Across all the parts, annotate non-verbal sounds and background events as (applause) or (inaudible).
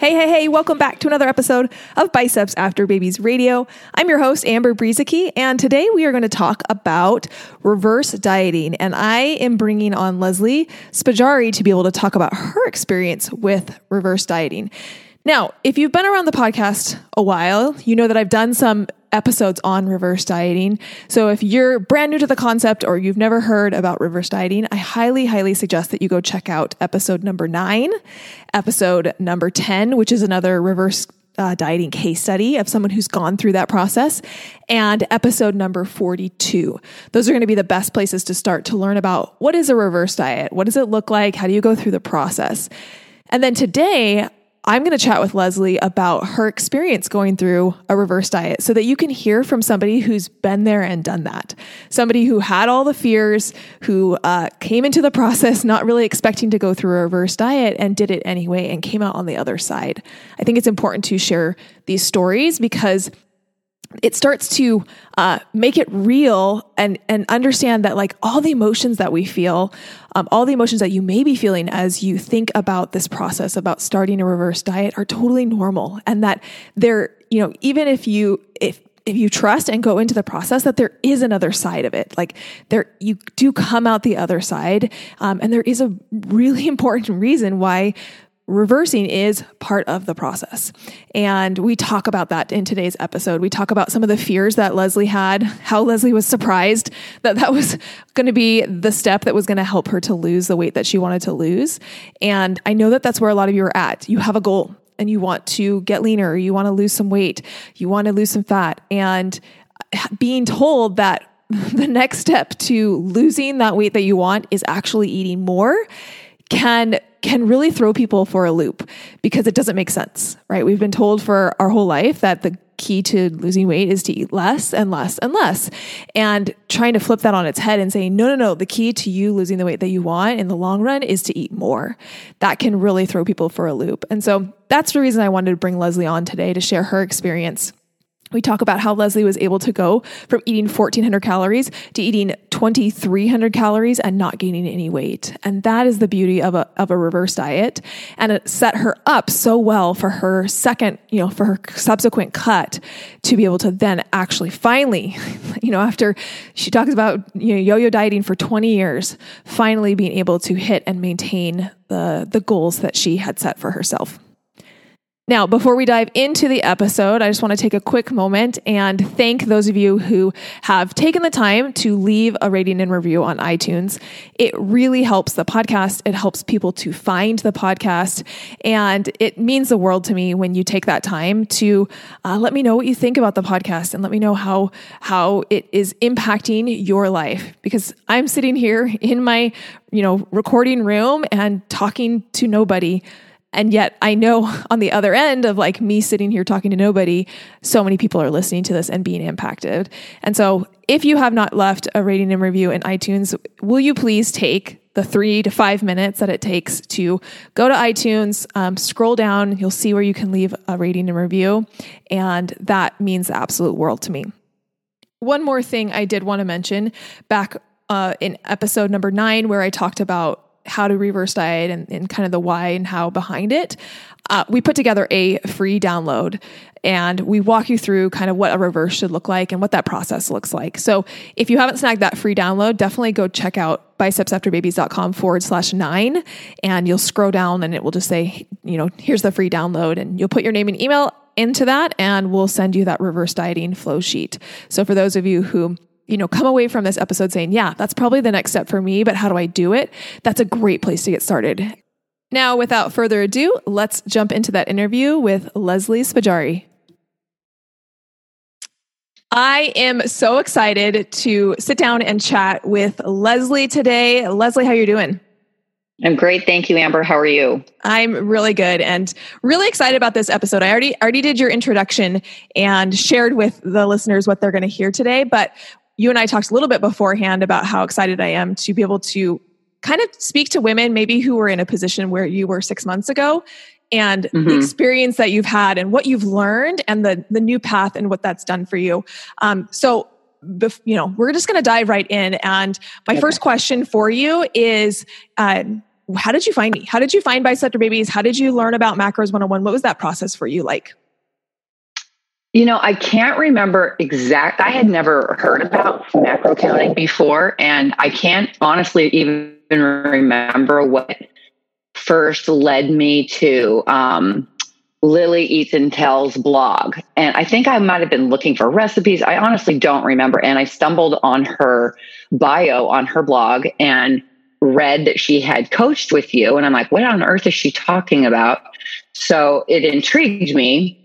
Hey, hey, hey, welcome back to another episode of Biceps After Babies Radio. I'm your host, Amber Brueseke, and today we are going to talk about reverse dieting. And I am bringing on Leslie Spajari to be able to talk about her experience with reverse dieting. Now, if you've been around the podcast a while, you know that I've done some episodes on reverse dieting. So if you're brand new to the concept or you've never heard about reverse dieting, I highly, highly suggest that you go check out episode number nine, episode number 10, which is another reverse uh, dieting case study of someone who's gone through that process, and episode number 42. Those are going to be the best places to start to learn about what is a reverse diet? What does it look like? How do you go through the process? And then today, I'm going to chat with Leslie about her experience going through a reverse diet so that you can hear from somebody who's been there and done that. Somebody who had all the fears, who uh, came into the process not really expecting to go through a reverse diet and did it anyway and came out on the other side. I think it's important to share these stories because it starts to uh, make it real and and understand that like all the emotions that we feel um, all the emotions that you may be feeling as you think about this process about starting a reverse diet are totally normal and that they're you know even if you if if you trust and go into the process that there is another side of it. Like there you do come out the other side um, and there is a really (laughs) important reason why reversing is part of the process. And we talk about that in today's episode. We talk about some of the fears that Leslie had, how Leslie was surprised that that was going to be the step that was going to help her to lose the weight that she wanted to lose. And I know that that's where a lot of you are at. You have a goal and you want to get leaner, you want to lose some weight, you want to lose some fat. And being told that (laughs) the next step to losing that weight that you want is actually eating more can can really throw people for a loop because it doesn't make sense, right? We've been told for our whole life that the key to losing weight is to eat less and less and less. And trying to flip that on its head and saying, no, no, no, the key to you losing the weight that you want in the long run is to eat more. That can really throw people for a loop. And so that's the reason I wanted to bring Leslie on today to share her experience we talk about how Leslie was able to go from eating 1400 calories to eating 2300 calories and not gaining any weight. And that is the beauty of a, of a reverse diet. And it set her up so well for her second, you know, for her subsequent cut to be able to then actually finally, (laughs) you know, after she talks about, you know, yo-yo dieting for 20 years, finally being able to hit and maintain the, the goals that she had set for herself. Now, before we dive into the episode, I just want to take a quick moment and thank those of you who have taken the time to leave a rating and review on iTunes. It really helps the podcast. It helps people to find the podcast. And it means the world to me when you take that time to uh, let me know what you think about the podcast and let me know how, how it is impacting your life. Because I'm sitting here in my, you know, recording room and talking to nobody and yet I know (laughs) on the other end of like me sitting here talking to nobody, so many people are listening to this and being impacted. And so if you have not left a rating and review in iTunes, will you please take the three to five minutes that it takes to go to iTunes, um, scroll down, you'll see where you can leave a rating and review. And that means the absolute world to me. One more thing I did want to mention back uh, in episode number nine, where I talked about how to reverse diet and, and kind of the why and how behind it, uh, we put together a free download and we walk you through kind of what a reverse should look like and what that process looks like. So if you haven't snagged that free download, definitely go check out bicepsafterbabies.com forward slash nine and you'll scroll down and it will just say, you know, here's the free download and you'll put your name and email into that and we'll send you that reverse dieting flow sheet. So for those of you who you know, come away from this episode saying, yeah, that's probably the next step for me, but how do I do it? That's a great place to get started. Now, without further ado, let's jump into that interview with Leslie Spajari. I am so excited to sit down and chat with Leslie today. Leslie, how are you doing? I'm great. Thank you, Amber. How are you? I'm really good and really excited about this episode. I already already did your introduction and shared with the listeners what they're going to hear today, but you and I talked a little bit beforehand about how excited I am to be able to kind of speak to women maybe who were in a position where you were 6 months ago and mm-hmm. the experience that you've had and what you've learned and the the new path and what that's done for you. Um, so you know we're just going to dive right in and my okay. first question for you is uh, how did you find me? How did you find Biceps After Babies? How did you learn about Macros 101? What was that process for you like? You know, I can't remember exact. I had never heard about macro counting before, and I can't honestly even remember what first led me to um, Lily Ethan Tell's blog. And I think I might have been looking for recipes. I honestly don't remember. And I stumbled on her bio on her blog, and read that she had coached with you. And I'm like, what on earth is she talking about? So it intrigued me.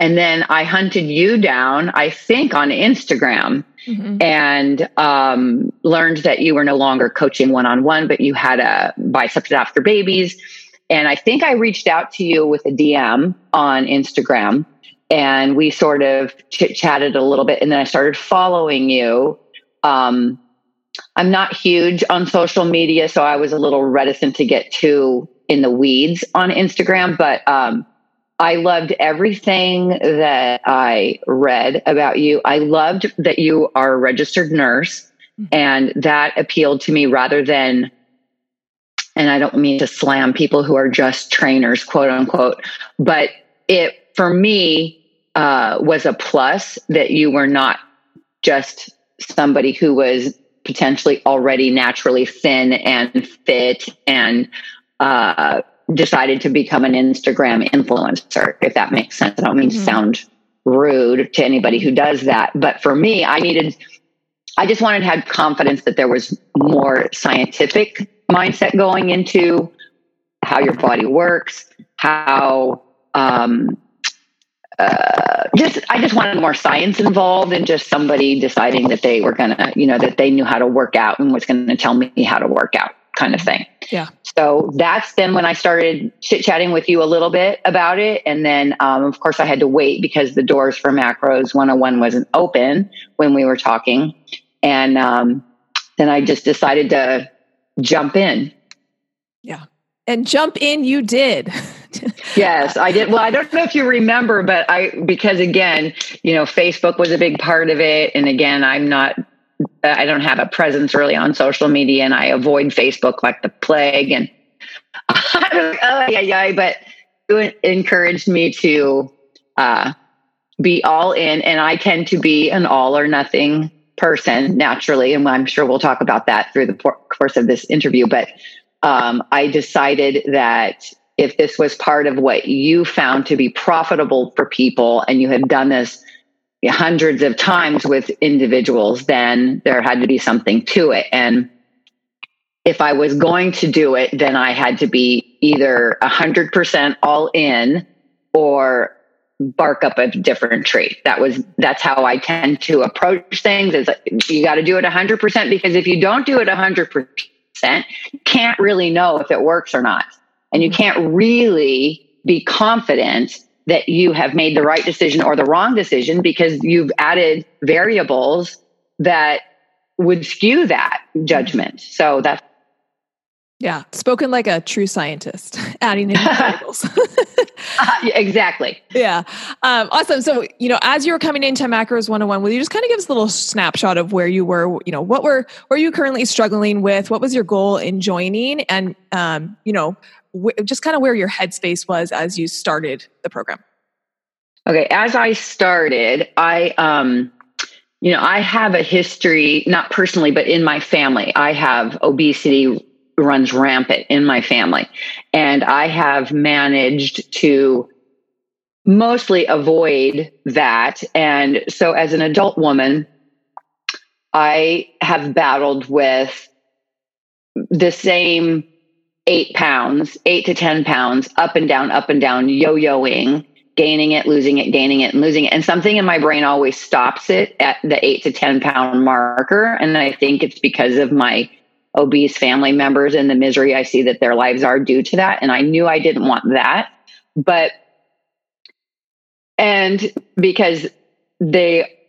And then I hunted you down, I think on Instagram, mm-hmm. and um, learned that you were no longer coaching one on one, but you had a biceps after babies. And I think I reached out to you with a DM on Instagram and we sort of chit chatted a little bit. And then I started following you. Um, I'm not huge on social media, so I was a little reticent to get too in the weeds on Instagram, but um, I loved everything that I read about you. I loved that you are a registered nurse, mm-hmm. and that appealed to me rather than, and I don't mean to slam people who are just trainers, quote unquote, but it for me uh, was a plus that you were not just somebody who was potentially already naturally thin and fit and uh, decided to become an Instagram influencer, if that makes sense. I don't mean mm-hmm. to sound rude to anybody who does that. But for me, I needed, I just wanted to have confidence that there was more scientific mindset going into how your body works, how um, uh, just I just wanted more science involved and just somebody deciding that they were gonna, you know, that they knew how to work out and was gonna tell me how to work out, kind of thing. Yeah. So that's then when I started chit chatting with you a little bit about it, and then um, of course I had to wait because the doors for Macros 101 wasn't open when we were talking, and um, then I just decided to jump in. Yeah. And jump in you did. (laughs) yes, I did. Well, I don't know if you remember, but I, because again, you know, Facebook was a big part of it. And again, I'm not, I don't have a presence really on social media and I avoid Facebook like the plague. And (laughs) oh, yeah, yeah, but it encouraged me to uh, be all in. And I tend to be an all or nothing person naturally. And I'm sure we'll talk about that through the course of this interview. But um, I decided that if this was part of what you found to be profitable for people and you had done this hundreds of times with individuals, then there had to be something to it. And if I was going to do it, then I had to be either 100% all in or bark up a different tree. That was that's how I tend to approach things is you got to do it 100% because if you don't do it 100%, you can't really know if it works or not. And you can't really be confident that you have made the right decision or the wrong decision because you've added variables that would skew that judgment. So that's yeah, spoken like a true scientist, (laughs) adding in (laughs) variables. (laughs) uh, exactly. Yeah. Um, awesome. So, you know, as you were coming into Macros 101, will you just kind of give us a little snapshot of where you were, you know, what were, were you currently struggling with? What was your goal in joining? And, um, you know, wh- just kind of where your headspace was as you started the program. Okay, as I started, I um you know, I have a history not personally but in my family. I have obesity runs rampant in my family and I have managed to mostly avoid that and so as an adult woman I have battled with the same eight pounds, eight to 10 pounds, up and down, up and down, yo yoing, gaining it, losing it, gaining it, and losing it. And something in my brain always stops it at the eight to 10 pound marker. And I think it's because of my obese family members and the misery I see that their lives are due to that. And I knew I didn't want that. But, and because they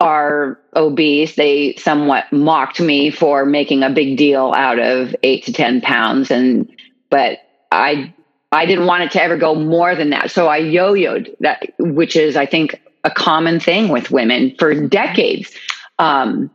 are obese, they somewhat mocked me for making a big deal out of eight to 10 pounds. And, but I, I didn't want it to ever go more than that. So I yo yoed that, which is, I think, a common thing with women for decades. Um,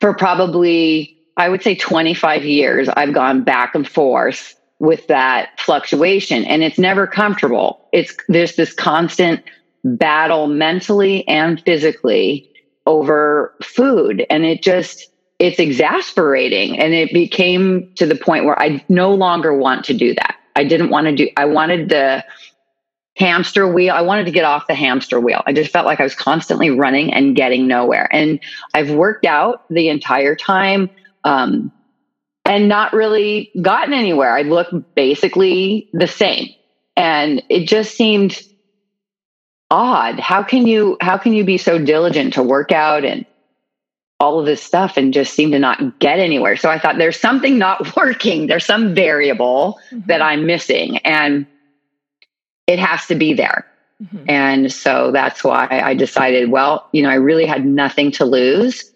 for probably, I would say 25 years, I've gone back and forth with that fluctuation and it's never comfortable. It's there's this constant battle mentally and physically over food. And it just, it's exasperating. And it became to the point where I no longer want to do that. I didn't want to do, I wanted the hamster wheel. I wanted to get off the hamster wheel. I just felt like I was constantly running and getting nowhere. And I've worked out the entire time. Um, and not really gotten anywhere. I look basically the same. And it just seemed odd. How can you how can you be so diligent to work out and all of this stuff and just seem to not get anywhere? So I thought there's something not (laughs) working. There's some variable mm-hmm. that I'm missing and it has to be there. Mm-hmm. And so that's why I decided, well, you know, I really had nothing to lose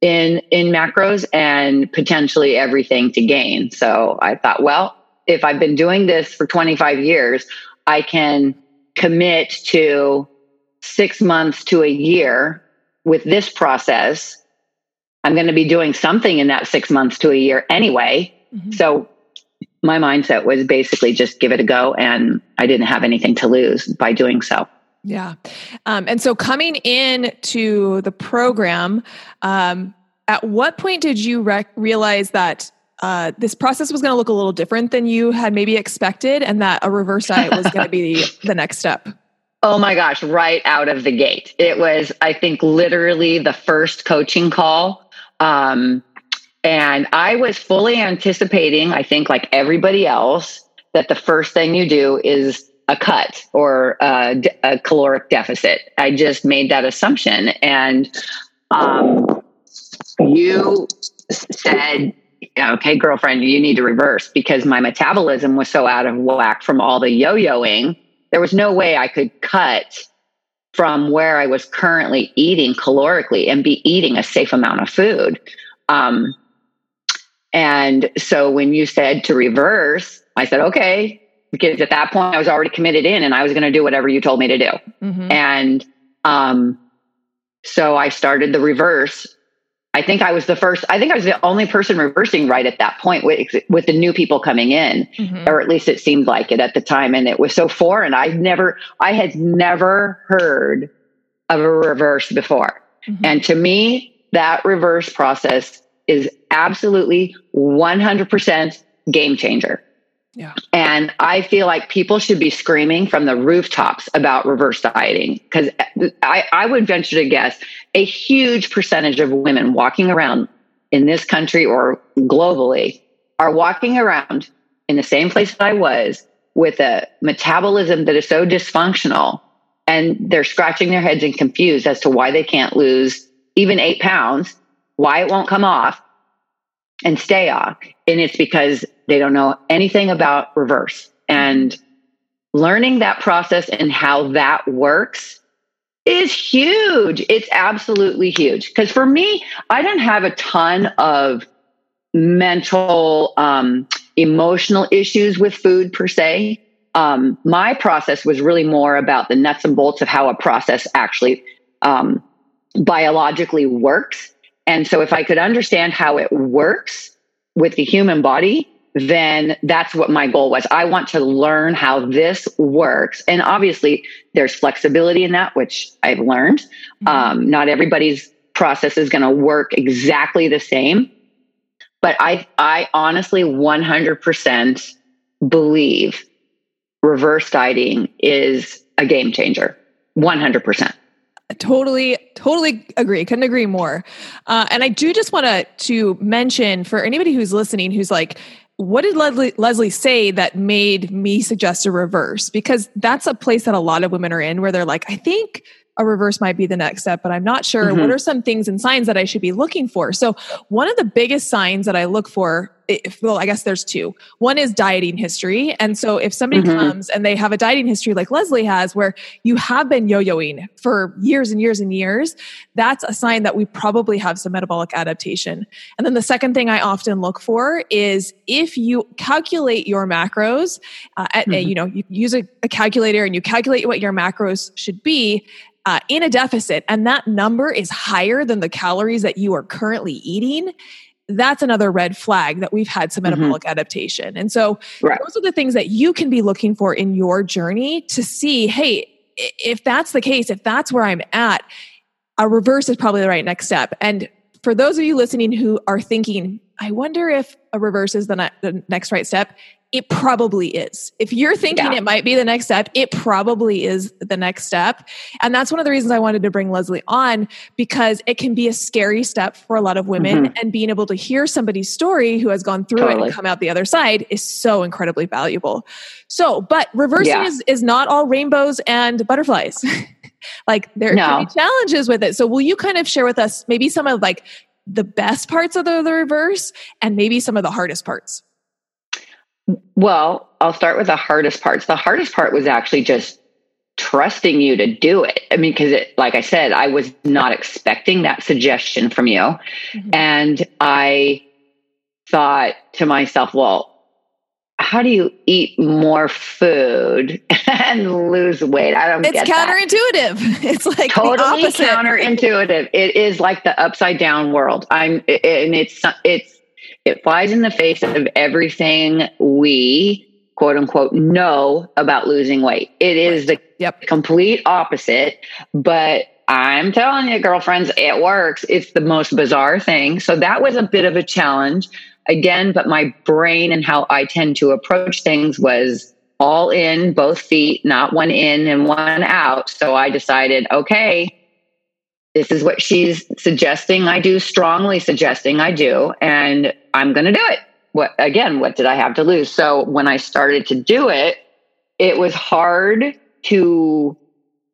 in in macros and potentially everything to gain. So I thought, well, if I've been doing this for 25 years, I can commit to six months to a year with this process, I'm going to be doing something in that six months to a year anyway. Mm-hmm. So my mindset was basically just give it a go. And I didn't have anything to lose by doing so. Yeah. Um, and so coming in to the program, um, at what point did you rec- realize that uh, this process was going to look a little different than you had maybe expected and that a reverse diet was going to be (laughs) the next step? Oh my gosh, right out of the gate. It was, I think, literally the first coaching call. Um, and I was fully anticipating, I think, like everybody else, that the first thing you do is a cut or a, a caloric deficit. I just made that assumption. And um, you said, okay, girlfriend, you need to reverse because my metabolism was so out of whack from all the yo yoing. There was no way I could cut from where I was currently eating calorically and be eating a safe amount of food. Um, and so when you said to reverse, I said, okay, because at that point I was already committed in and I was going to do whatever you told me to do. Mm-hmm. And um, so I started the reverse I think I was the first, I think I was the only person reversing right at that point with, with the new people coming in, mm-hmm. or at least it seemed like it at the time. And it was so foreign. I never, I had never heard of a reverse before. Mm-hmm. And to me, that reverse process is absolutely 100% game changer. Yeah. And I feel like people should be screaming from the rooftops about reverse dieting because I, I would venture to guess a huge percentage of women walking around in this country or globally are walking around in the same place that I was with a metabolism that is so dysfunctional and they're scratching their heads and confused as to why they can't lose even eight pounds, why it won't come off and stay off. And it's because they don't know anything about reverse. And learning that process and how that works is huge. It's absolutely huge. Because for me, I don't have a ton of mental, um, emotional issues with food per se. Um, my process was really more about the nuts and bolts of how a process actually um, biologically works. And so, if I could understand how it works with the human body, then that's what my goal was. I want to learn how this works. And obviously, there's flexibility in that, which I've learned. Mm-hmm. Um, not everybody's process is going to work exactly the same. But I, I honestly 100% believe reverse dieting is a game changer. 100%. Totally, totally agree. Couldn't agree more. Uh, and I do just want to to mention for anybody who's listening, who's like, what did Leslie, Leslie say that made me suggest a reverse? Because that's a place that a lot of women are in where they're like, I think a reverse might be the next step, but I'm not sure. Mm-hmm. What are some things and signs that I should be looking for? So, one of the biggest signs that I look for, if, well, I guess there's two. One is dieting history. And so, if somebody mm-hmm. comes and they have a dieting history like Leslie has, where you have been yo yoing for years and years and years, that's a sign that we probably have some metabolic adaptation. And then the second thing I often look for is if you calculate your macros, uh, at, mm-hmm. you know, you use a, a calculator and you calculate what your macros should be uh, in a deficit and that number is higher than the calories that you are currently eating, that's another red flag that we've had some mm-hmm. metabolic mm-hmm. adaptation. And so right. those are the things that you can be looking for in your journey to see, hey, if that's the case, if that's where I'm at, a reverse is probably the right next step. And for those of you listening who are thinking, I wonder if a reverse is the, ne- the next right step, it probably is. If you're thinking yeah. it might be the next step, it probably is the next step. And that's one of the reasons I wanted to bring Leslie on because it can be a scary step for a lot of women. Mm-hmm. And being able to hear somebody's story who has gone through totally. it and come out the other side is so incredibly valuable. So, but reversing yeah. is, is not all rainbows and butterflies. (laughs) like there no. can be challenges with it. So will you kind of share with us maybe some of like the best parts of the, the reverse and maybe some of the hardest parts? Well, I'll start with the hardest parts. The hardest part was actually just trusting you to do it. I mean, because it, like I said, I was not expecting that suggestion from you. Mm-hmm. And I thought to myself, well, how do you eat more food (laughs) and lose weight? I don't. It's counterintuitive. That. (laughs) It's like totally counterintuitive. It is like the upside down world. I'm, and it's it's it flies in the face of everything we quote unquote know about losing weight. It is the yep. complete opposite, but I'm telling you, girlfriends, it works. It's the most bizarre thing. So that was a bit of a challenge again, but my brain and how I tend to approach things was all in, both feet, not one in and one out. So I decided, okay, this is what she's suggesting I do, strongly suggesting I do, and I'm going to do it. What again, what did I have to lose? So when I started to do it, it was hard to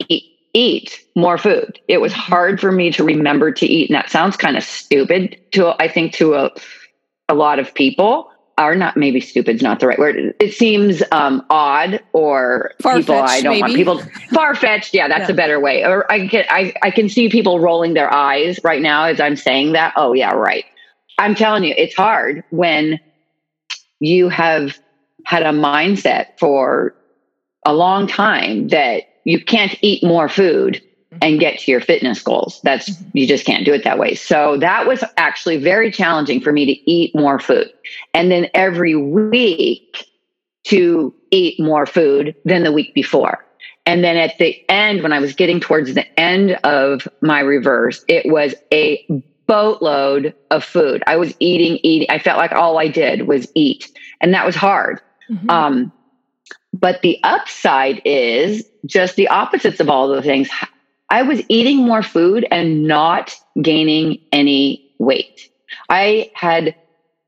eat, eat more food. It was hard for me to remember to eat. And that sounds kind of stupid to, I think, to a, a lot of people or not maybe stupid's not the right word. It seems um, odd or people I don't maybe. want people far fetched. Yeah, that's yeah. a better way. Or I can I, I can see people rolling their eyes right now as I'm saying that. Oh yeah, right. I'm telling you, it's hard when you have had a mindset for a long time that you can't eat more food and get to your fitness goals. That's mm-hmm. you just can't do it that way. So that was actually very challenging for me to eat more food. And then every week to eat more food than the week before. And then at the end, when I was getting towards the end of my reverse, it was a boatload of food. I was eating, eating. I felt like all I did was eat. And that was hard. Mm-hmm. Um, but the upside is just the opposites of all the things. I was eating more food and not gaining any weight. I had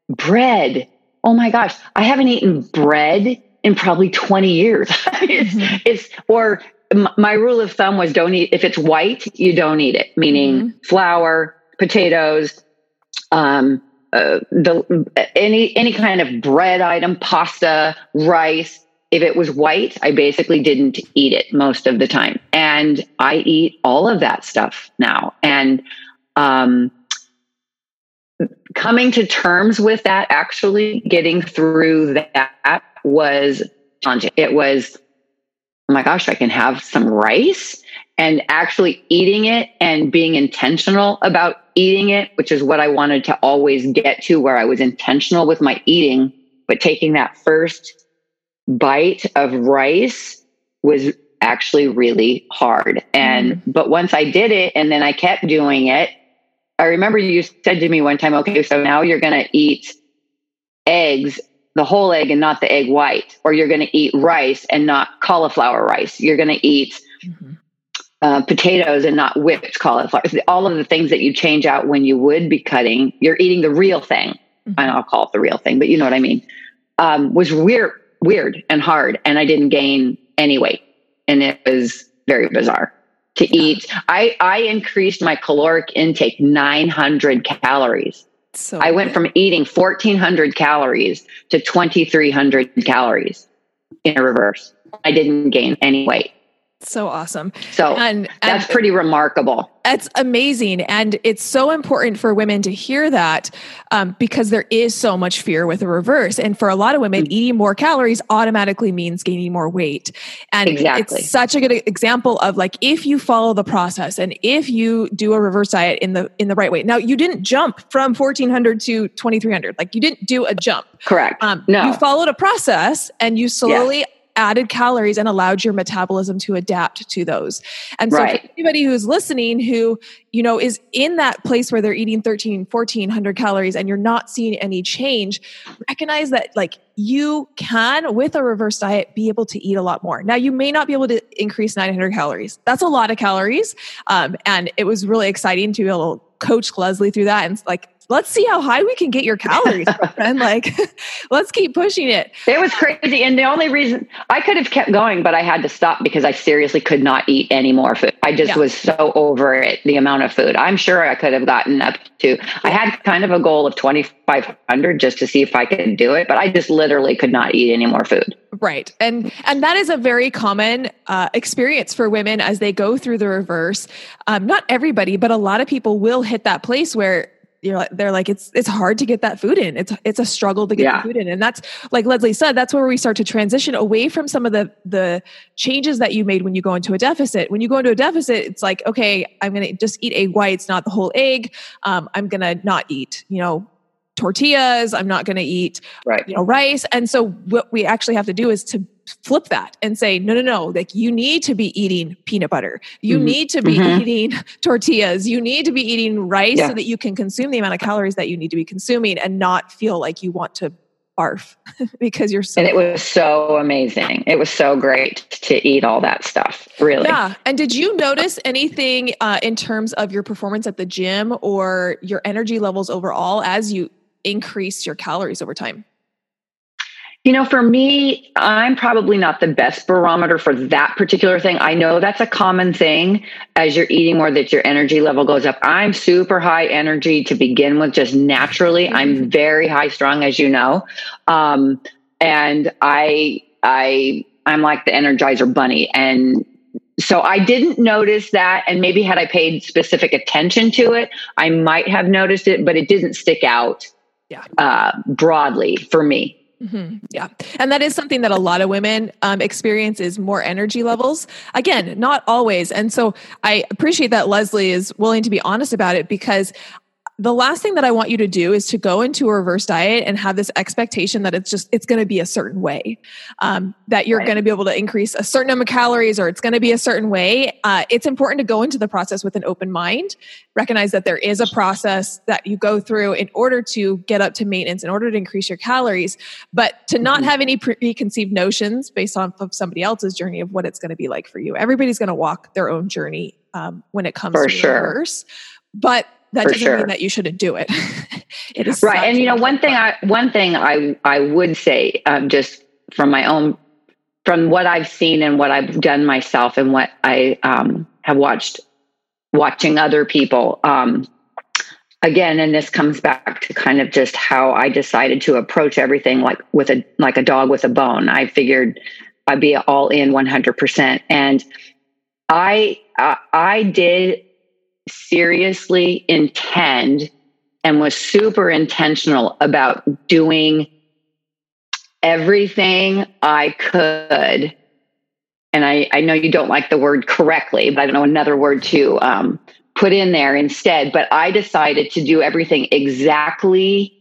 bread. Oh my gosh, I haven't eaten bread in probably 20 years. (laughs) it's, mm-hmm. it's, or my rule of thumb was don't eat, if it's white, you don't eat it, meaning mm-hmm. flour, potatoes, um, uh, the any any kind of bread item, pasta, rice, if it was white, I basically didn't eat it most of the time. And I eat all of that stuff now. And um, coming to terms with that, actually getting through that was challenging. It was, oh my gosh, I can have some rice and actually eating it and being intentional about eating it, which is what I wanted to always get to, where I was intentional with my eating, but taking that first bite of rice was actually really hard. And, mm. but once I did it and then I kept doing it, I remember you said to me one time, okay, so now you're going to eat eggs, the whole egg and not the egg white, or you're going to eat rice and not cauliflower rice. You're going to eat mm-hmm. uh, potatoes and not whipped cauliflower. All of the things that you change out when you would be cutting, you're eating the real thing. Mm-hmm. And I'll call it the real thing, but you know what I mean. Um, was weird, weird and hard, and I didn't gain any weight, and it was very bizarre to eat. I I increased my caloric intake 900 calories. So I went from eating 1400 calories to 2300 calories in a reverse. I didn't gain any weight. So awesome. So and, and that's pretty remarkable. That's amazing. And it's so important for women to hear that um, because there is so much fear with the reverse. And for a lot of women, mm-hmm. eating more calories automatically means gaining more weight. And exactly. it's such a good example of like if you follow the process and if you do a reverse diet in the in the right way. Now you didn't jump from 1400 to 2300. Like you didn't do a jump. Correct. Um, no. You followed a process and you slowly yes added calories and allowed your metabolism to adapt to those. And so right. anybody who's listening who, you know, is in that place where they're eating 13, 1400 calories and you're not seeing any change, recognize that like you can with a reverse diet be able to eat a lot more. Now you may not be able to increase 900 calories. That's a lot of calories. Um, and it was really exciting to be able to coach Leslie through that and like let's see how high we can get your calories, (laughs) friend. Like, (laughs) let's keep pushing it. It was crazy. And the only reason I could have kept going, but I had to stop because I seriously could not eat any more food. I just yeah. was so over it, the amount of food. I'm sure I could have gotten up to, I had kind of a goal of 2,500 just to see if I could do it, but I just literally could not eat any more food. Right. And, and that is a very common uh, experience for women as they go through the reverse. Um, not everybody, but a lot of people will hit that place where you're like they're like it's it's hard to get that food in. It's it's a struggle to get yeah. the food in. And that's like leslie said that's where we start to transition away from some of the the changes that you made when you go into a deficit. When you go into a deficit it's like okay i'm gonna just eat egg whites not the whole egg. Um, i'm gonna not eat you know tortillas. I'm not going to eat right. you know rice. And so what we actually have to do is to flip that and say no no no like you need to be eating peanut butter you mm-hmm. need to be mm-hmm. eating (laughs) tortillas you need to be eating rice yeah. so that you can consume the amount of calories that you need to be consuming and not feel like you want to barf (laughs) because you're so and it was so amazing it was so great to eat all that stuff really yeah and did you notice anything uh, in terms of your performance at the gym or your energy levels overall as you increase your calories over time? You know, for me, I'm probably not the best barometer for that particular thing. I know that's a common thing as you're eating more that your energy level goes up. I'm super high energy to begin with, just naturally. I'm mm-hmm. very high strung, as you know. Um, and I, I, I'm like the Energizer Bunny, and so I didn't notice that. And maybe had I paid specific attention to it, I might have noticed it, but it didn't stick out yeah. uh, broadly for me. Mm-hmm. Yeah. And that is something that a lot of women um, experience is more energy levels. Again, not always. And so I appreciate that Leslie is willing to be honest about it because the last thing that I want you to do is to go into a reverse diet and have this expectation that it's just it's going to be a certain way, um, that you're right. going to be able to increase a certain number of calories or it's going to be a certain way. Uh, it's important to go into the process with an open mind, recognize that there is a process that you go through in order to get up to maintenance, in order to increase your calories, but to not mm-hmm. have any preconceived notions based off of somebody else's journey of what it's going to be like for you. Everybody's going to walk their own journey um, when it comes for to sure. reverse, but that doesn't sure. mean that you shouldn't do it. (laughs) it is right. And you know, one thing I one thing I I would say, um, just from my own, from what I've seen and what I've done myself, and what I um, have watched, watching other people. Um, again, and this comes back to kind of just how I decided to approach everything, like with a like a dog with a bone. I figured I'd be all in one hundred percent, and I uh, I did seriously intend and was super intentional about doing everything I could. And I, I know you don't like the word correctly, but I don't know another word to um, put in there instead. But I decided to do everything exactly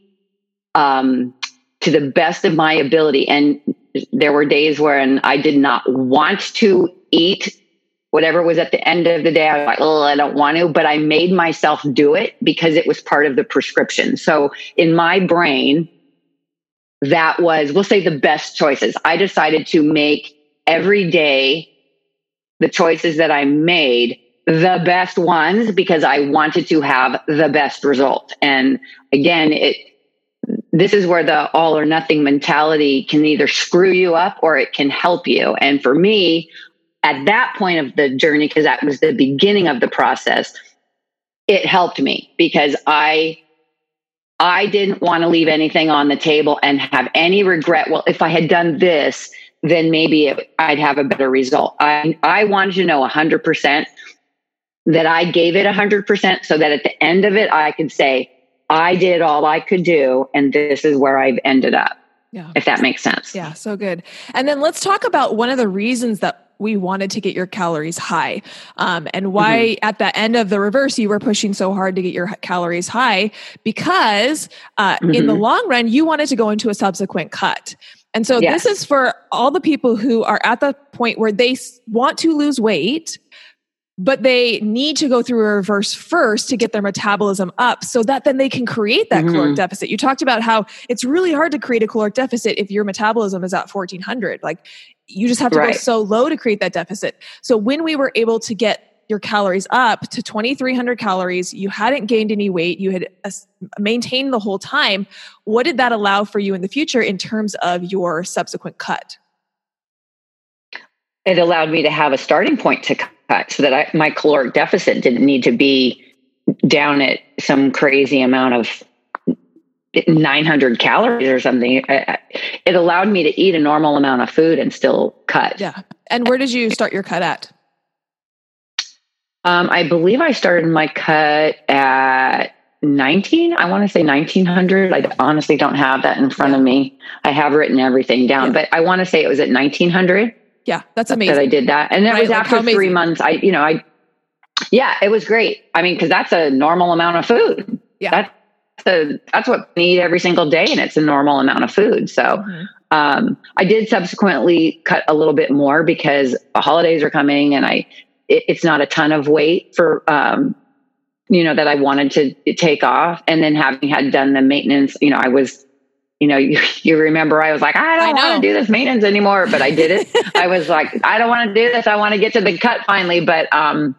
um, to the best of my ability. And there were days when I did not want to eat whatever was at the end of the day, I was like, oh, I don't want to, but I made myself do it because it was part of the prescription. So in my brain, that was, we'll say, the best choices. I decided to make every day the choices that I made the best ones because I wanted to have the best result. And again, it this is where the all or nothing mentality can either screw you up or it can help you. And for me, at that point of the journey, because that was the beginning of the process, it helped me because I I didn't want to leave anything on the table and have any regret. Well, if I had done this, then maybe it, I'd have a better result. I I wanted to know 100% that I gave it 100% so that at the end of it I could say I did all I could do and this is where I've ended up. Yeah. If that makes sense. Yeah, so good. And then let's talk about one of the reasons that we wanted to get your calories high um, and why mm-hmm. at the end of the reverse you were pushing so hard to get your calories high because uh, mm-hmm. in the mm-hmm. long run you wanted to go into a subsequent cut and so yes. this is for all the people who are at the point where they want to lose weight but they need to go through a reverse first to get their metabolism up so that then they can create that mm-hmm. caloric deficit. You talked about how it's really hard to create a caloric deficit if your metabolism is at 1400. Like you just have to right. go so low to create that deficit. So when we were able to get your calories up to 2300 calories, you hadn't gained any weight, you had maintained the whole time. What did that allow for you in the future in terms of your subsequent cut? It allowed me to have a starting point to cut so that I, my caloric deficit didn't need to be down at some crazy amount of 900 calories or something. It allowed me to eat a normal amount of food and still cut. Yeah. And where did you start your cut at? Um, I believe I started my cut at 19. I want to say 1900. I honestly don't have that in front of me. I have written everything down, yeah. but I want to say it was at 1900. Yeah, that's amazing. That I did that. And that right, was like after three months. I, you know, I, yeah, it was great. I mean, cause that's a normal amount of food. Yeah. That's the that's what we eat every single day, and it's a normal amount of food. So mm-hmm. um, I did subsequently cut a little bit more because the holidays are coming, and I it, it's not a ton of weight for um, you know that I wanted to take off, and then having had done the maintenance, you know, I was you know, (laughs) you, you remember I was like, I don't want to do this maintenance anymore, but I did it. (laughs) I was like, I don't want to do this. I want to get to the cut finally. But um,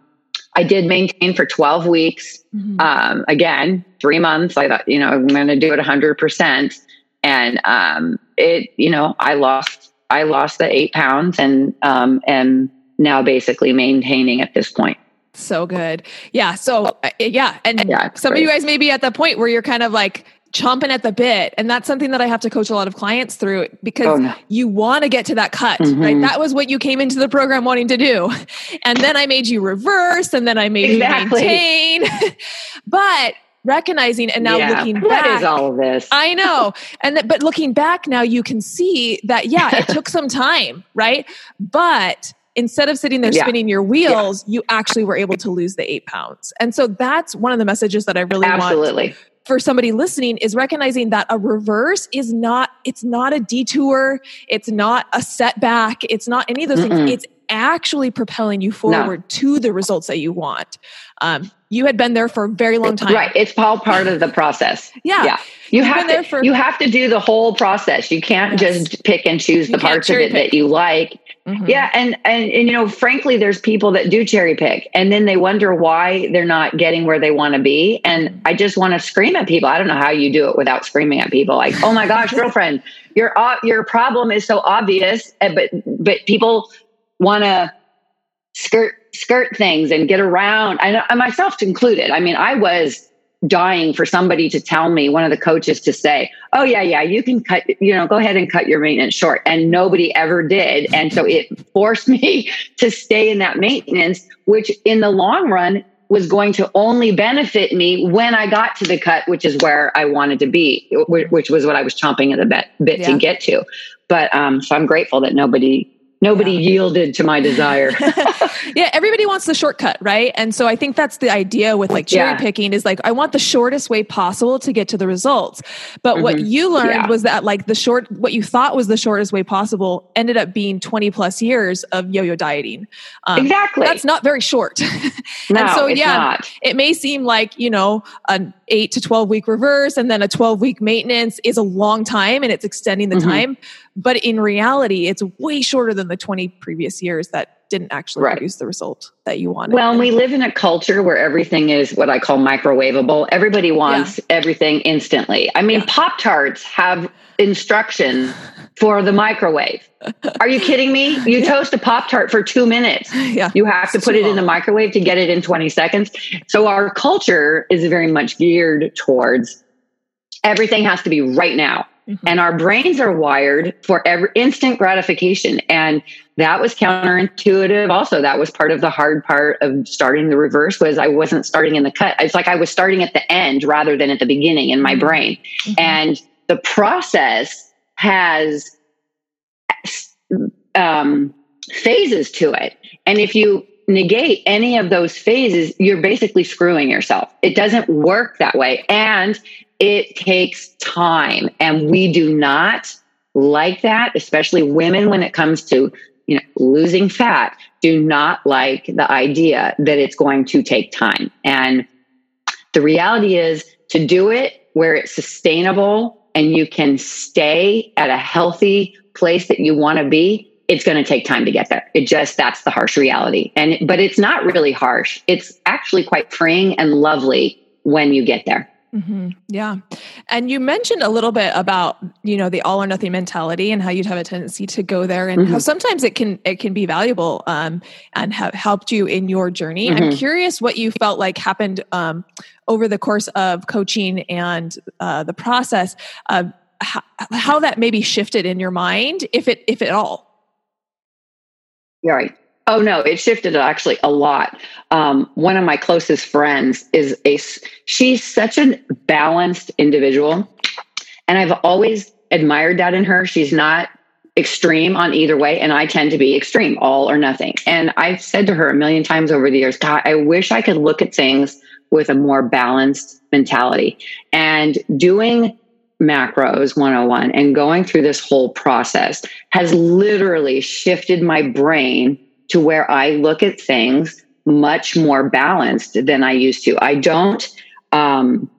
I did maintain for 12 weeks. Mm-hmm. Um, again, three months. I thought, you know, I'm going to do it 100%. And um, it, you know, I lost, I lost the eight pounds and um, am now basically maintaining at this point. So good. Yeah. So, uh, yeah. And yeah, some great. of you guys may be at the point where you're kind of like, chomping at the bit. And that's something that I have to coach a lot of clients through because oh, no. you want to get to that cut, mm-hmm. right? That was what you came into the program wanting to do. (laughs) And then I made you reverse and then I made exactly. you maintain. (laughs) but recognizing and now yeah, looking back what is all of this i know and th- but looking back now you can see that yeah it (laughs) took some time right but instead of sitting there yeah. spinning your wheels yeah. you actually were able to lose the eight pounds and so that's one of the messages that i really Absolutely. want for somebody listening is recognizing that a reverse is not it's not a detour. It's not a setback. It's not any of those Mm-mm. things it's actually propelling you forward no. to the results that you want. Um, you had been there for a very long time. Right. It's all part of the process. (laughs) Yeah. Yeah. You You've have to for- you have to do the whole process. You can't yes. just pick and choose the parts of it pick. that you like Mm-hmm. Yeah, and, and and you know, frankly, there's people that do cherry pick, and then they wonder why they're not getting where they want to be. And I just want to scream at people. I don't know how you do it without screaming at people. Like, oh my gosh, girlfriend, your your problem is so obvious, eh, but but people want to skirt skirt things and get around. I, I myself included. I mean, I was dying for somebody to tell me, one of the coaches to say, Oh, yeah, yeah, you can cut, you know, go ahead and cut your maintenance short. And nobody ever did. And so it forced (laughs) me to stay in that maintenance, which in the long run was going to only benefit me when I got to the cut, which is where I wanted to be, which was what I was chomping at the bit, bit yeah. to get to. But um, so I'm grateful that nobody nobody yeah. yielded to my desire. (laughs) yeah, everybody wants the shortcut, right? And so I think that's the idea with like cherry yeah. picking is like I want the shortest way possible to get to the results. But mm-hmm. what you learned yeah. was that like the short what you thought was the shortest way possible ended up being 20 plus years of yo-yo dieting. Um, exactly. That's not very short. (laughs) no, and so yeah, not. it may seem like, you know, an 8 to 12 week reverse and then a 12 week maintenance is a long time and it's extending the mm-hmm. time, but in reality it's way shorter than the 20 previous years that didn't actually Right. produce the result that you wanted. Well, we live in a culture where everything is what I call microwavable. Everybody wants everything instantly. I mean, Yeah. Pop Tarts have instructions for the microwave. Are you kidding me? (laughs) You Yeah. toast a Pop Tart for two minutes. yeah. You have to It's put it in the microwave to get it in 20 seconds. So our culture is very much geared towards everything has to be right now. Mhm. And our brains are wired for every instant gratification. And that was counterintuitive. Also, that was part of the hard part of starting the reverse was I wasn't starting in the cut. It's like I was starting at the end rather than at the beginning in my Mhm. brain. Mhm. And the process has um, phases to it. And if you negate any of those phases, you're basically screwing yourself. It doesn't work that way. And it takes time. And we do not like that, especially women when it comes to you know losing fat. Do not like the idea that it's going to take time. And the reality is to do it where it's sustainable and you can stay at a healthy place that you want to be it's going to take time to get there. It just that's the harsh reality. And but it's not really harsh. It's actually quite freeing and lovely when you get there hmm Yeah. And you mentioned a little bit about, you know, the all or nothing mentality and how you'd have a tendency to go there and how Mhm. sometimes it can it can be valuable um, and have helped you in your journey. I'm Mhm. curious what you felt like happened um, over the course of coaching and uh, the process of how, how that maybe shifted in your mind, if it if at all. You're right. Oh no, it shifted actually a lot. Um, one of my closest friends is a She's such a balanced individual, and I've always admired that in her. She's not extreme on either way, and I tend to be extreme, all or nothing. And I've said to her a million times over the years, God, I wish I could look at things with a more balanced mentality. And doing macros 101 and going through this whole process has literally shifted my brain to where I look at things much more balanced than I used to. I don't um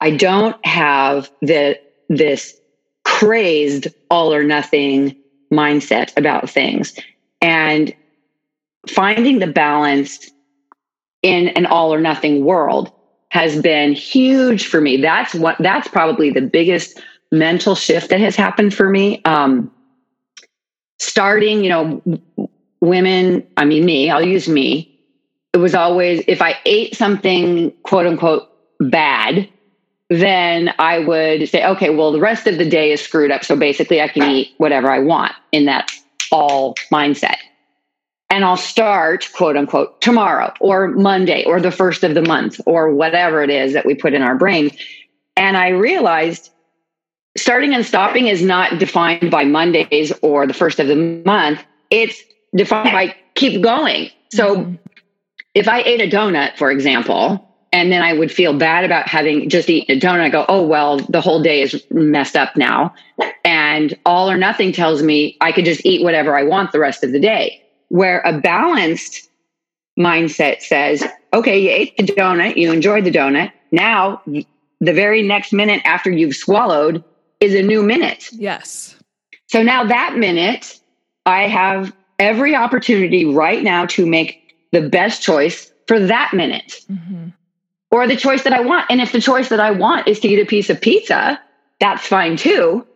I don't have the this crazed all or nothing mindset about things. And finding the balance in an all or nothing world has been huge for me. That's what that's probably the biggest mental shift that has happened for me. Um, starting, you know, women, I mean, me, I'll use me. It was always, if I ate something quote unquote bad, then I would say, okay, well, the rest of the day is screwed up. So basically, I can eat whatever I want in that all mindset. And I'll start, quote unquote, tomorrow or Monday or the first of the month or whatever it is that we put in our brains. And I realized starting and stopping is not defined by Mondays or the first of the month. It's defined by keep going. So Mhm. if I ate a donut, for example, and then I would feel bad about having just eaten a donut, I go, oh, well, the whole day is messed up now. And all or nothing tells me I could just eat whatever I want the rest of the day. Where a balanced mindset says, okay, you ate the donut, you enjoyed the donut. Now, the very next minute after you've swallowed is a new minute. yes. So now that minute, I have every opportunity right now to make the best choice for that minute Mhm. or the choice that I want. And if the choice that I want is to eat a piece of pizza, that's fine too.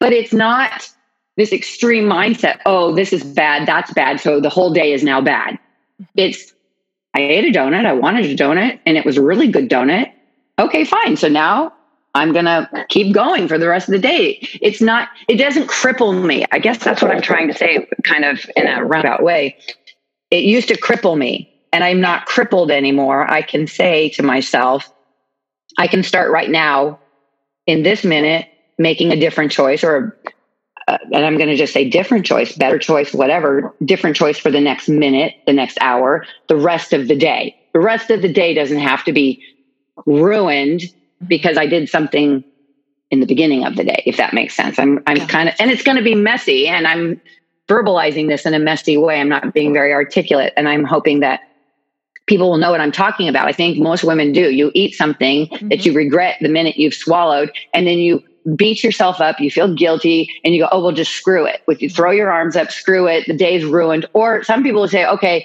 But it's not this extreme mindset oh, this is bad, that's bad. So the whole day is now bad. It's, I ate a donut, I wanted a donut, and it was a really good donut. Okay, fine. So now I'm going to keep going for the rest of the day. It's not, it doesn't cripple me. I guess that's what I'm trying to say, kind of in a roundabout way. It used to cripple me, and I'm not crippled anymore. I can say to myself, I can start right now in this minute making a different choice, or, uh, and I'm going to just say different choice, better choice, whatever, different choice for the next minute, the next hour, the rest of the day. The rest of the day doesn't have to be ruined because I did something in the beginning of the day, if that makes sense. I'm I'm Yeah. kind of and it's going to be messy and I'm verbalizing this in a messy way. I'm not being very articulate and I'm hoping that people will know what I'm talking about. I think most women do. You eat something that Mhm. you regret the minute you've swallowed and then you beat yourself up, you feel guilty, and you go, oh, well, just screw it. If you throw your arms up, screw it, the day's ruined. Or some people say, okay,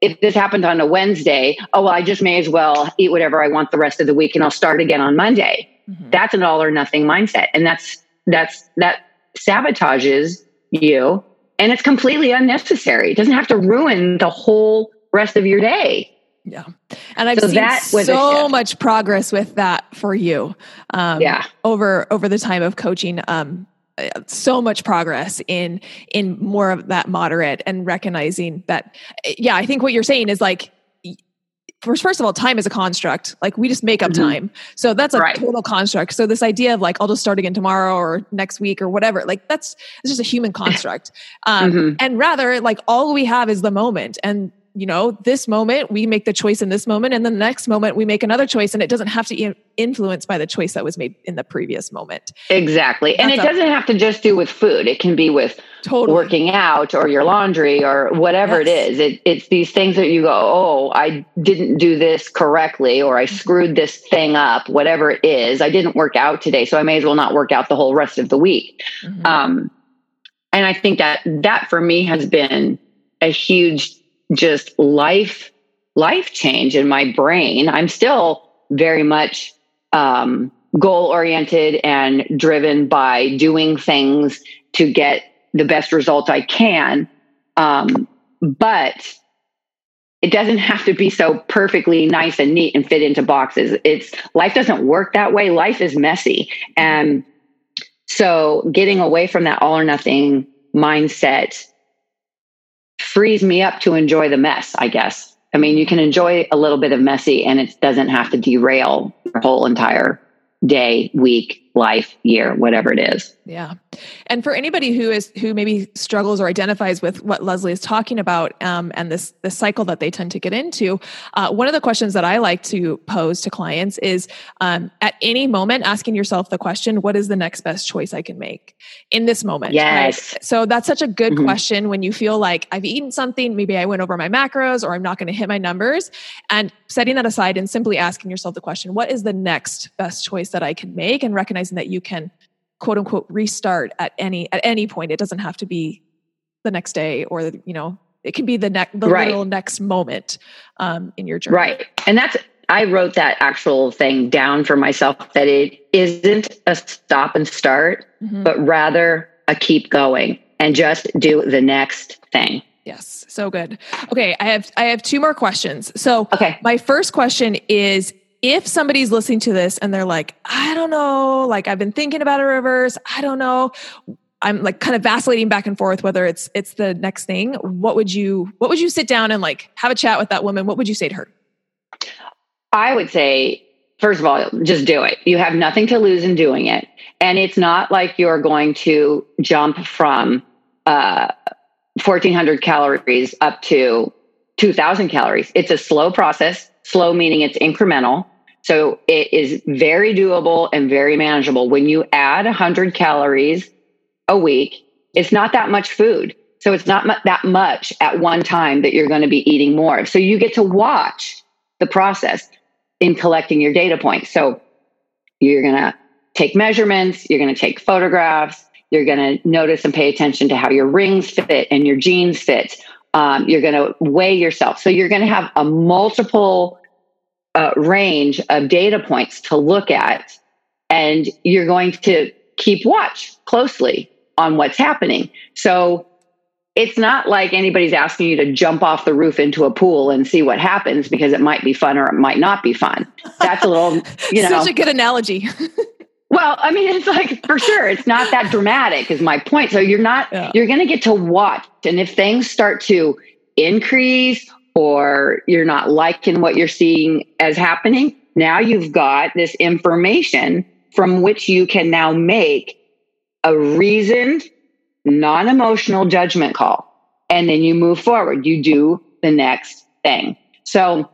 if this happened on a Wednesday, oh, well, I just may as well eat whatever I want the rest of the week and I'll start again on Monday. Mm-hmm. That's an all or nothing mindset. And that's, that's, that sabotages you and it's completely unnecessary. It doesn't have to ruin the whole rest of your day. Yeah. And I've so seen so much progress with that for you. Um, yeah. Over, over the time of coaching, um, so much progress in in more of that moderate and recognizing that yeah i think what you're saying is like first, first of all, time is a construct. Like we just make up mm-hmm. time. So that's a right. total construct. So this idea of like, I'll just start again tomorrow or next week or whatever, like that's, it's just a human construct. (laughs) Um, mm-hmm. And rather like all we have is the moment. And you know, this moment we make the choice in this moment, and the next moment we make another choice, and it doesn't have to be influenced by the choice that was made in the previous moment. Exactly. That's and it a, doesn't have to just do with food, it can be with totally. working out or your laundry or whatever yes. it is. It, it's these things that you go, oh, I didn't do this correctly, or I screwed this thing up, whatever it is. I didn't work out today, so I may as well not work out the whole rest of the week. Mm-hmm. Um, and I think that that for me has been a huge just life life change in my brain. I'm still very much um, goal oriented and driven by doing things to get the best result I can. Um, but it doesn't have to be so perfectly nice and neat and fit into boxes. It's life doesn't work that way. Life is messy. And so getting away from that all or nothing mindset frees me up to enjoy the mess, I guess. I mean, you can enjoy a little bit of messy and it doesn't have to derail your whole entire day, week, life, year, whatever it is. Yeah. And for anybody who is who maybe struggles or identifies with what Leslie is talking about um, and this the cycle that they tend to get into, uh, one of the questions that I like to pose to clients is um, at any moment asking yourself the question, "What is the next best choice I can make in this moment?" Yes. Right? So that's such a good mm-hmm. question when you feel like I've eaten something, maybe I went over my macros, or I'm not going to hit my numbers, and setting that aside and simply asking yourself the question, "What is the next best choice that I can make?" and recognizing that you can quote unquote restart at any at any point. It doesn't have to be the next day or you know it can be the next the right. little next moment um, in your journey. Right, and that's I wrote that actual thing down for myself that it isn't a stop and start, mm-hmm. but rather a keep going and just do the next thing. Yes, so good. Okay, I have I have two more questions. So, okay, my first question is if somebody's listening to this and they're like, I don't know, like I've been thinking about a reverse, I don't know. I'm like kind of vacillating back and forth whether it's it's the next thing. What would you what would you sit down and like have a chat with that woman? What would you say to her? I would say first of all, just do it. You have nothing to lose in doing it. And it's not like you're going to jump from uh 1400 calories up to 2000 calories. It's a slow process, slow meaning it's incremental. So it is very doable and very manageable. When you add 100 calories a week, it's not that much food. So it's not that much at one time that you're going to be eating more. So you get to watch the process in collecting your data points. So you're going to take measurements, you're going to take photographs, you're going to notice and pay attention to how your rings fit and your jeans fit. Um, you're going to weigh yourself. So you're going to have a multiple uh, range of data points to look at, and you're going to keep watch closely on what's happening. So it's not like anybody's asking you to jump off the roof into a pool and see what happens because it might be fun or it might not be fun. That's a little, (laughs) you know. Such a good analogy. (laughs) well, I mean, it's like for sure, it's not that dramatic, is my point. So you're not, yeah. you're going to get to watch. And if things start to increase or you're not liking what you're seeing as happening, now you've got this information from which you can now make a reasoned, non emotional judgment call. And then you move forward. You do the next thing. So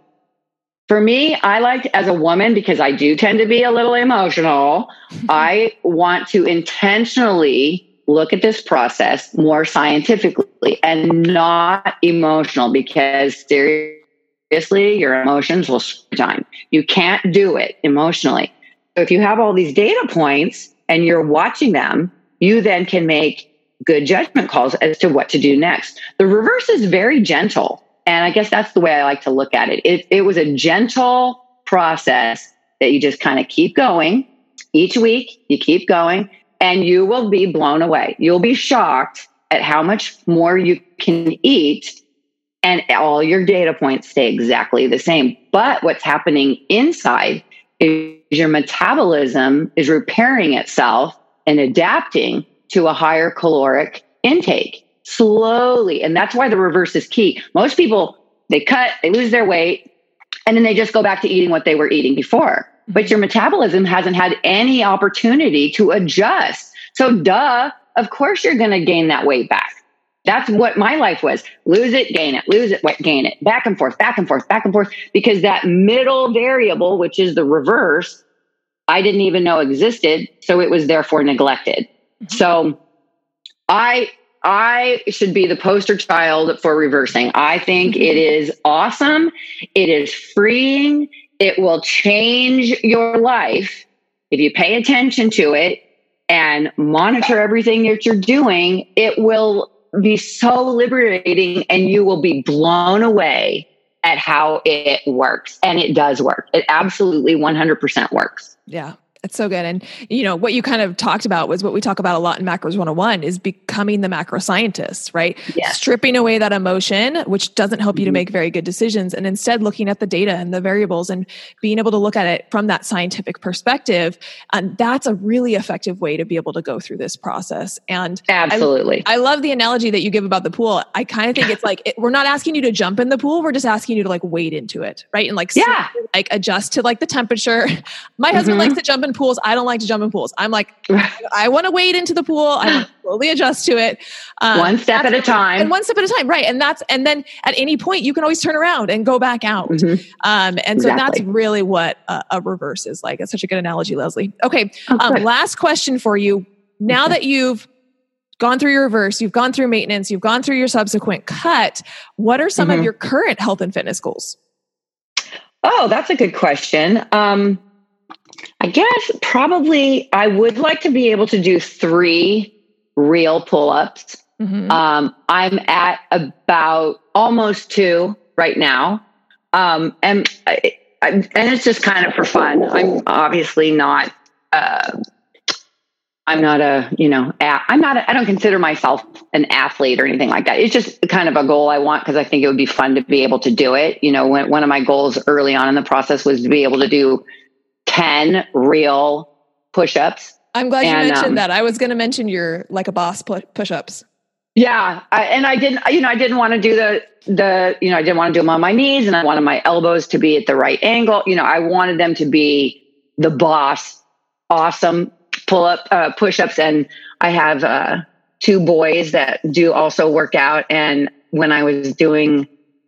for me, I like as a woman, because I do tend to be a little emotional, (laughs) I want to intentionally look at this process more scientifically and not emotional because seriously, your emotions will time. You can't do it emotionally. So if you have all these data points, and you're watching them, you then can make good judgment calls as to what to do next. The reverse is very gentle. And I guess that's the way I like to look at it. It, it was a gentle process that you just kind of keep going each week, you keep going, and you will be blown away. You'll be shocked at how much more you can eat, and all your data points stay exactly the same. But what's happening inside is your metabolism is repairing itself and adapting to a higher caloric intake slowly. And that's why the reverse is key. Most people, they cut, they lose their weight, and then they just go back to eating what they were eating before. But your metabolism hasn't had any opportunity to adjust. So, duh, of course you're going to gain that weight back. That's what my life was. Lose it, gain it, lose it, gain it, back and forth, back and forth, back and forth, because that middle variable, which is the reverse, I didn't even know existed. So it was therefore neglected. Mm-hmm. So I I should be the poster child for reversing. I think it is awesome. It is freeing. It will change your life if you pay attention to it and monitor everything that you're doing. It will be so liberating and you will be blown away at how it works. And it does work. It absolutely 100% works. Yeah. It's so good. And, you know, what you kind of talked about was what we talk about a lot in Macros 101 is becoming the macro scientist, right? Yes. Stripping away that emotion, which doesn't help you to mm-hmm. make very good decisions, and instead looking at the data and the variables and being able to look at it from that scientific perspective. And that's a really effective way to be able to go through this process. And absolutely. I, I love the analogy that you give about the pool. I kind of think it's like, it, we're not asking you to jump in the pool. We're just asking you to like wade into it, right? And like, yeah. like adjust to like the temperature. (laughs) My husband mm-hmm. likes to jump in pools. I don't like to jump in pools. I'm like, (laughs) I want to wade into the pool. I want to (gasps) slowly adjust to it. Um, one step at a time. And one step at a time. Right. And that's, and then at any point you can always turn around and go back out. Mm-hmm. Um, and so exactly. that's really what a, a, reverse is like. It's such a good analogy, Leslie. Okay. Oh, um, last question for you. Now that you've gone through your reverse, you've gone through maintenance, you've gone through your subsequent cut, what are some mm-hmm. of your current health and fitness goals? Oh, that's a good question. Um, I guess probably I would like to be able to do three real pull ups. Mm-hmm. Um, I'm at about almost two right now. Um, and, I, I, and it's just kind of for fun. I'm obviously not, uh, I'm not a, you know, a, I'm not, I don't consider myself an athlete or anything like that. It's just kind of a goal I want because I think it would be fun to be able to do it. You know, when, one of my goals early on in the process was to be able to do 10 real push ups. I'm glad and, you mentioned um, that. I was going to mention your like a boss push ups. Yeah. I, and I didn't, you know, I didn't want to do the, the, you know, I didn't want to do them on my knees and I wanted my elbows to be at the right angle. You know, I wanted them to be the boss, awesome pull up, uh, push ups. And I have, uh, two boys that do also work out. And when I was doing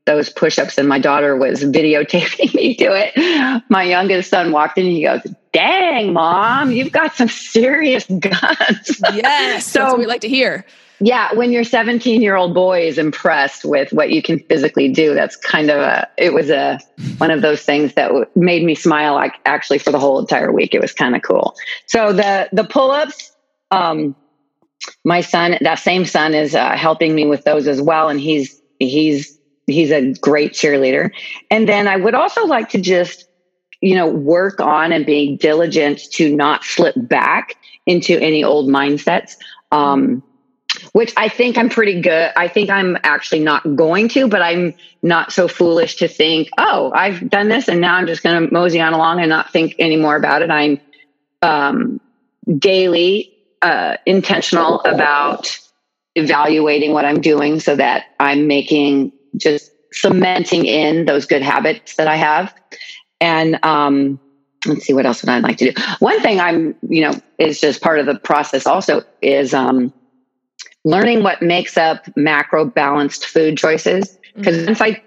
those push-ups and my daughter was videotaping (laughs) me do it. My youngest son walked in and he goes dang mom you've got some serious guns. (laughs) Yes so we like to hear. Yeah when your 17 year old boy is impressed with what you can physically do that's kind of a it was a one of those things that w- made me smile like actually for the whole entire week. It was kind of cool. So the the pull-ups um my son that same son is uh, helping me with those as well and he's he's he's a great cheerleader. And then I would also like to just, you know, work on and being diligent to not slip back into any old mindsets. Um, which I think I'm pretty good. I think I'm actually not going to, but I'm not so foolish to think, oh, I've done this and now I'm just going to mosey on along and not think anymore about it. I'm um, daily uh, intentional about evaluating what I'm doing so that I'm making just cementing in those good habits that I have. And um, let's see what else would I like to do. One thing I'm, you know, is just part of the process also is um, learning what makes up macro balanced food choices. Because mm-hmm. once I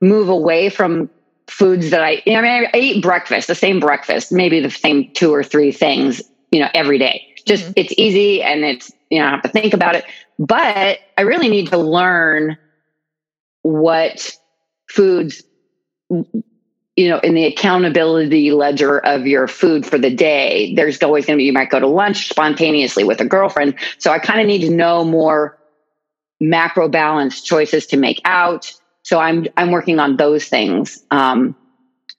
move away from foods that I, you know, I, mean, I eat breakfast, the same breakfast, maybe the same two or three things, you know, every day. Just mm-hmm. it's easy and it's, you know, I have to think about it. But I really need to learn what foods you know, in the accountability ledger of your food for the day, there's always going to be, you might go to lunch spontaneously with a girlfriend. So I kind of need to know more macro balance choices to make out. So I'm, I'm working on those things. Um,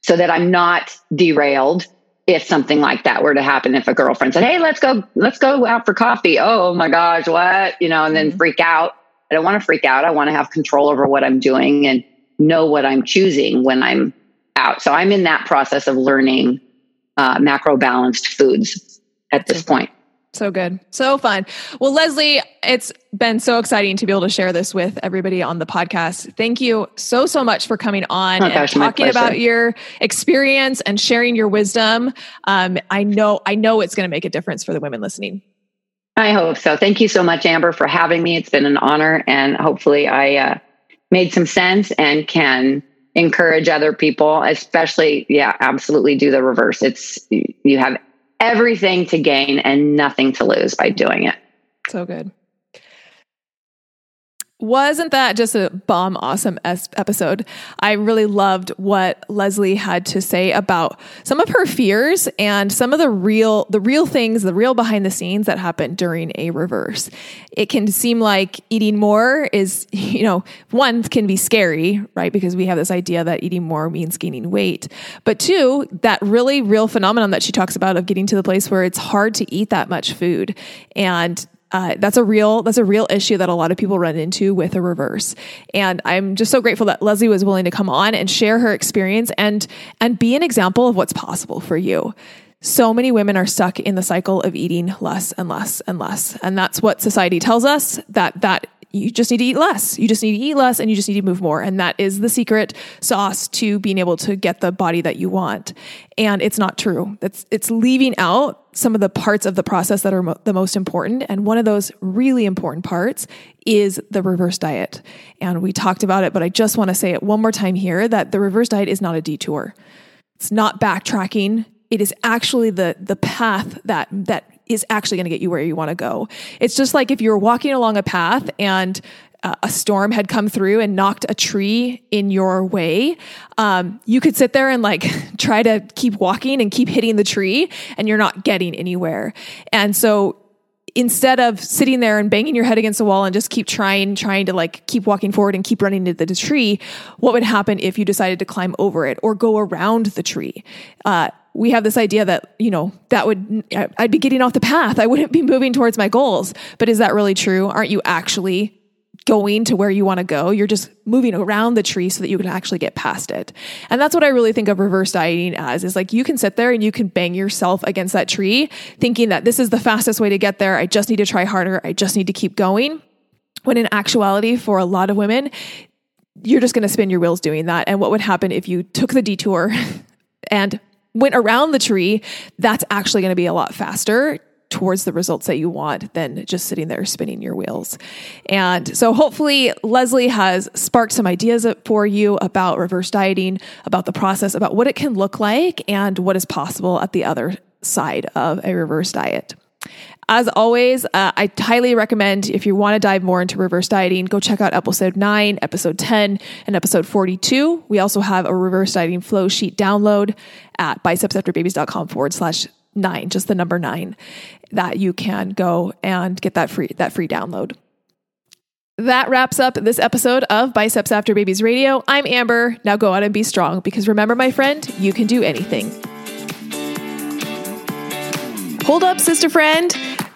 so that I'm not derailed if something like that were to happen. If a girlfriend said, Hey, let's go, let's go out for coffee. Oh my gosh, what? You know, and then mm-hmm. freak out. I don't want to freak out. I want to have control over what I'm doing and know what I'm choosing when I'm out. So I'm in that process of learning uh, macro balanced foods at this point. So good. So fun. Well, Leslie, it's been so exciting to be able to share this with everybody on the podcast. Thank you so, so much for coming on oh, and gosh, talking about your experience and sharing your wisdom. Um, I know, I know it's going to make a difference for the women listening. I hope so. Thank you so much, Amber, for having me. It's been an honor, and hopefully, I uh, made some sense and can encourage other people, especially, yeah, absolutely do the reverse. It's you have everything to gain and nothing to lose by doing it. So good. Wasn't that just a bomb awesome episode? I really loved what Leslie had to say about some of her fears and some of the real the real things, the real behind the scenes that happen during a reverse. It can seem like eating more is, (laughs) you know, one can be scary, right? Because we have this idea that eating more means gaining weight. But two, that really real phenomenon that she talks about of getting to the place where it's hard to eat that much food and uh, that's a real that's a real issue that a lot of people run into with a reverse. And i'm just so grateful that leslie was willing to come on and share her experience and and be an example of what's possible for you. So many women are stuck in the cycle of eating less and less and less. And that's what society tells us that that you just need to eat less. You just need to eat less and you just need to move more. And that is the secret sauce to being able to get the body that you want. And it's not true. It's, it's leaving out some of the parts of the process that are mo- the most important. And one of those really important parts is the reverse diet. And we talked about it, but I just want to say it one more time here that the reverse diet is not a detour. It's not backtracking. It is actually the the path that that is actually going to get you where you want to go. It's just like if you're walking along a path and uh, a storm had come through and knocked a tree in your way, um, you could sit there and like (laughs) try to keep walking and keep hitting the tree, and you're not getting anywhere. And so instead of sitting there and banging your head against the wall and just keep trying, trying to like keep walking forward and keep running into the tree, what would happen if you decided to climb over it or go around the tree? Uh, we have this idea that, you know, that would, I'd be getting off the path. I wouldn't be moving towards my goals. But is that really true? Aren't you actually going to where you want to go? You're just moving around the tree so that you can actually get past it. And that's what I really think of reverse dieting as is like you can sit there and you can bang yourself against that tree thinking that this is the fastest way to get there. I just need to try harder. I just need to keep going. When in actuality, for a lot of women, you're just going to spin your wheels doing that. And what would happen if you took the detour (laughs) and went around the tree, that's actually going to be a lot faster towards the results that you want than just sitting there spinning your wheels. And so hopefully Leslie has sparked some ideas for you about reverse dieting, about the process, about what it can look like and what is possible at the other side of a reverse diet. As always, uh, I highly recommend if you want to dive more into reverse dieting, go check out episode 9, episode 10, and episode 42. We also have a reverse dieting flow sheet download at bicepsafterbabies.com forward slash nine, just the number nine, that you can go and get that free that free download. That wraps up this episode of Biceps After Babies Radio. I'm Amber. Now go out and be strong because remember, my friend, you can do anything. Hold up, sister friend.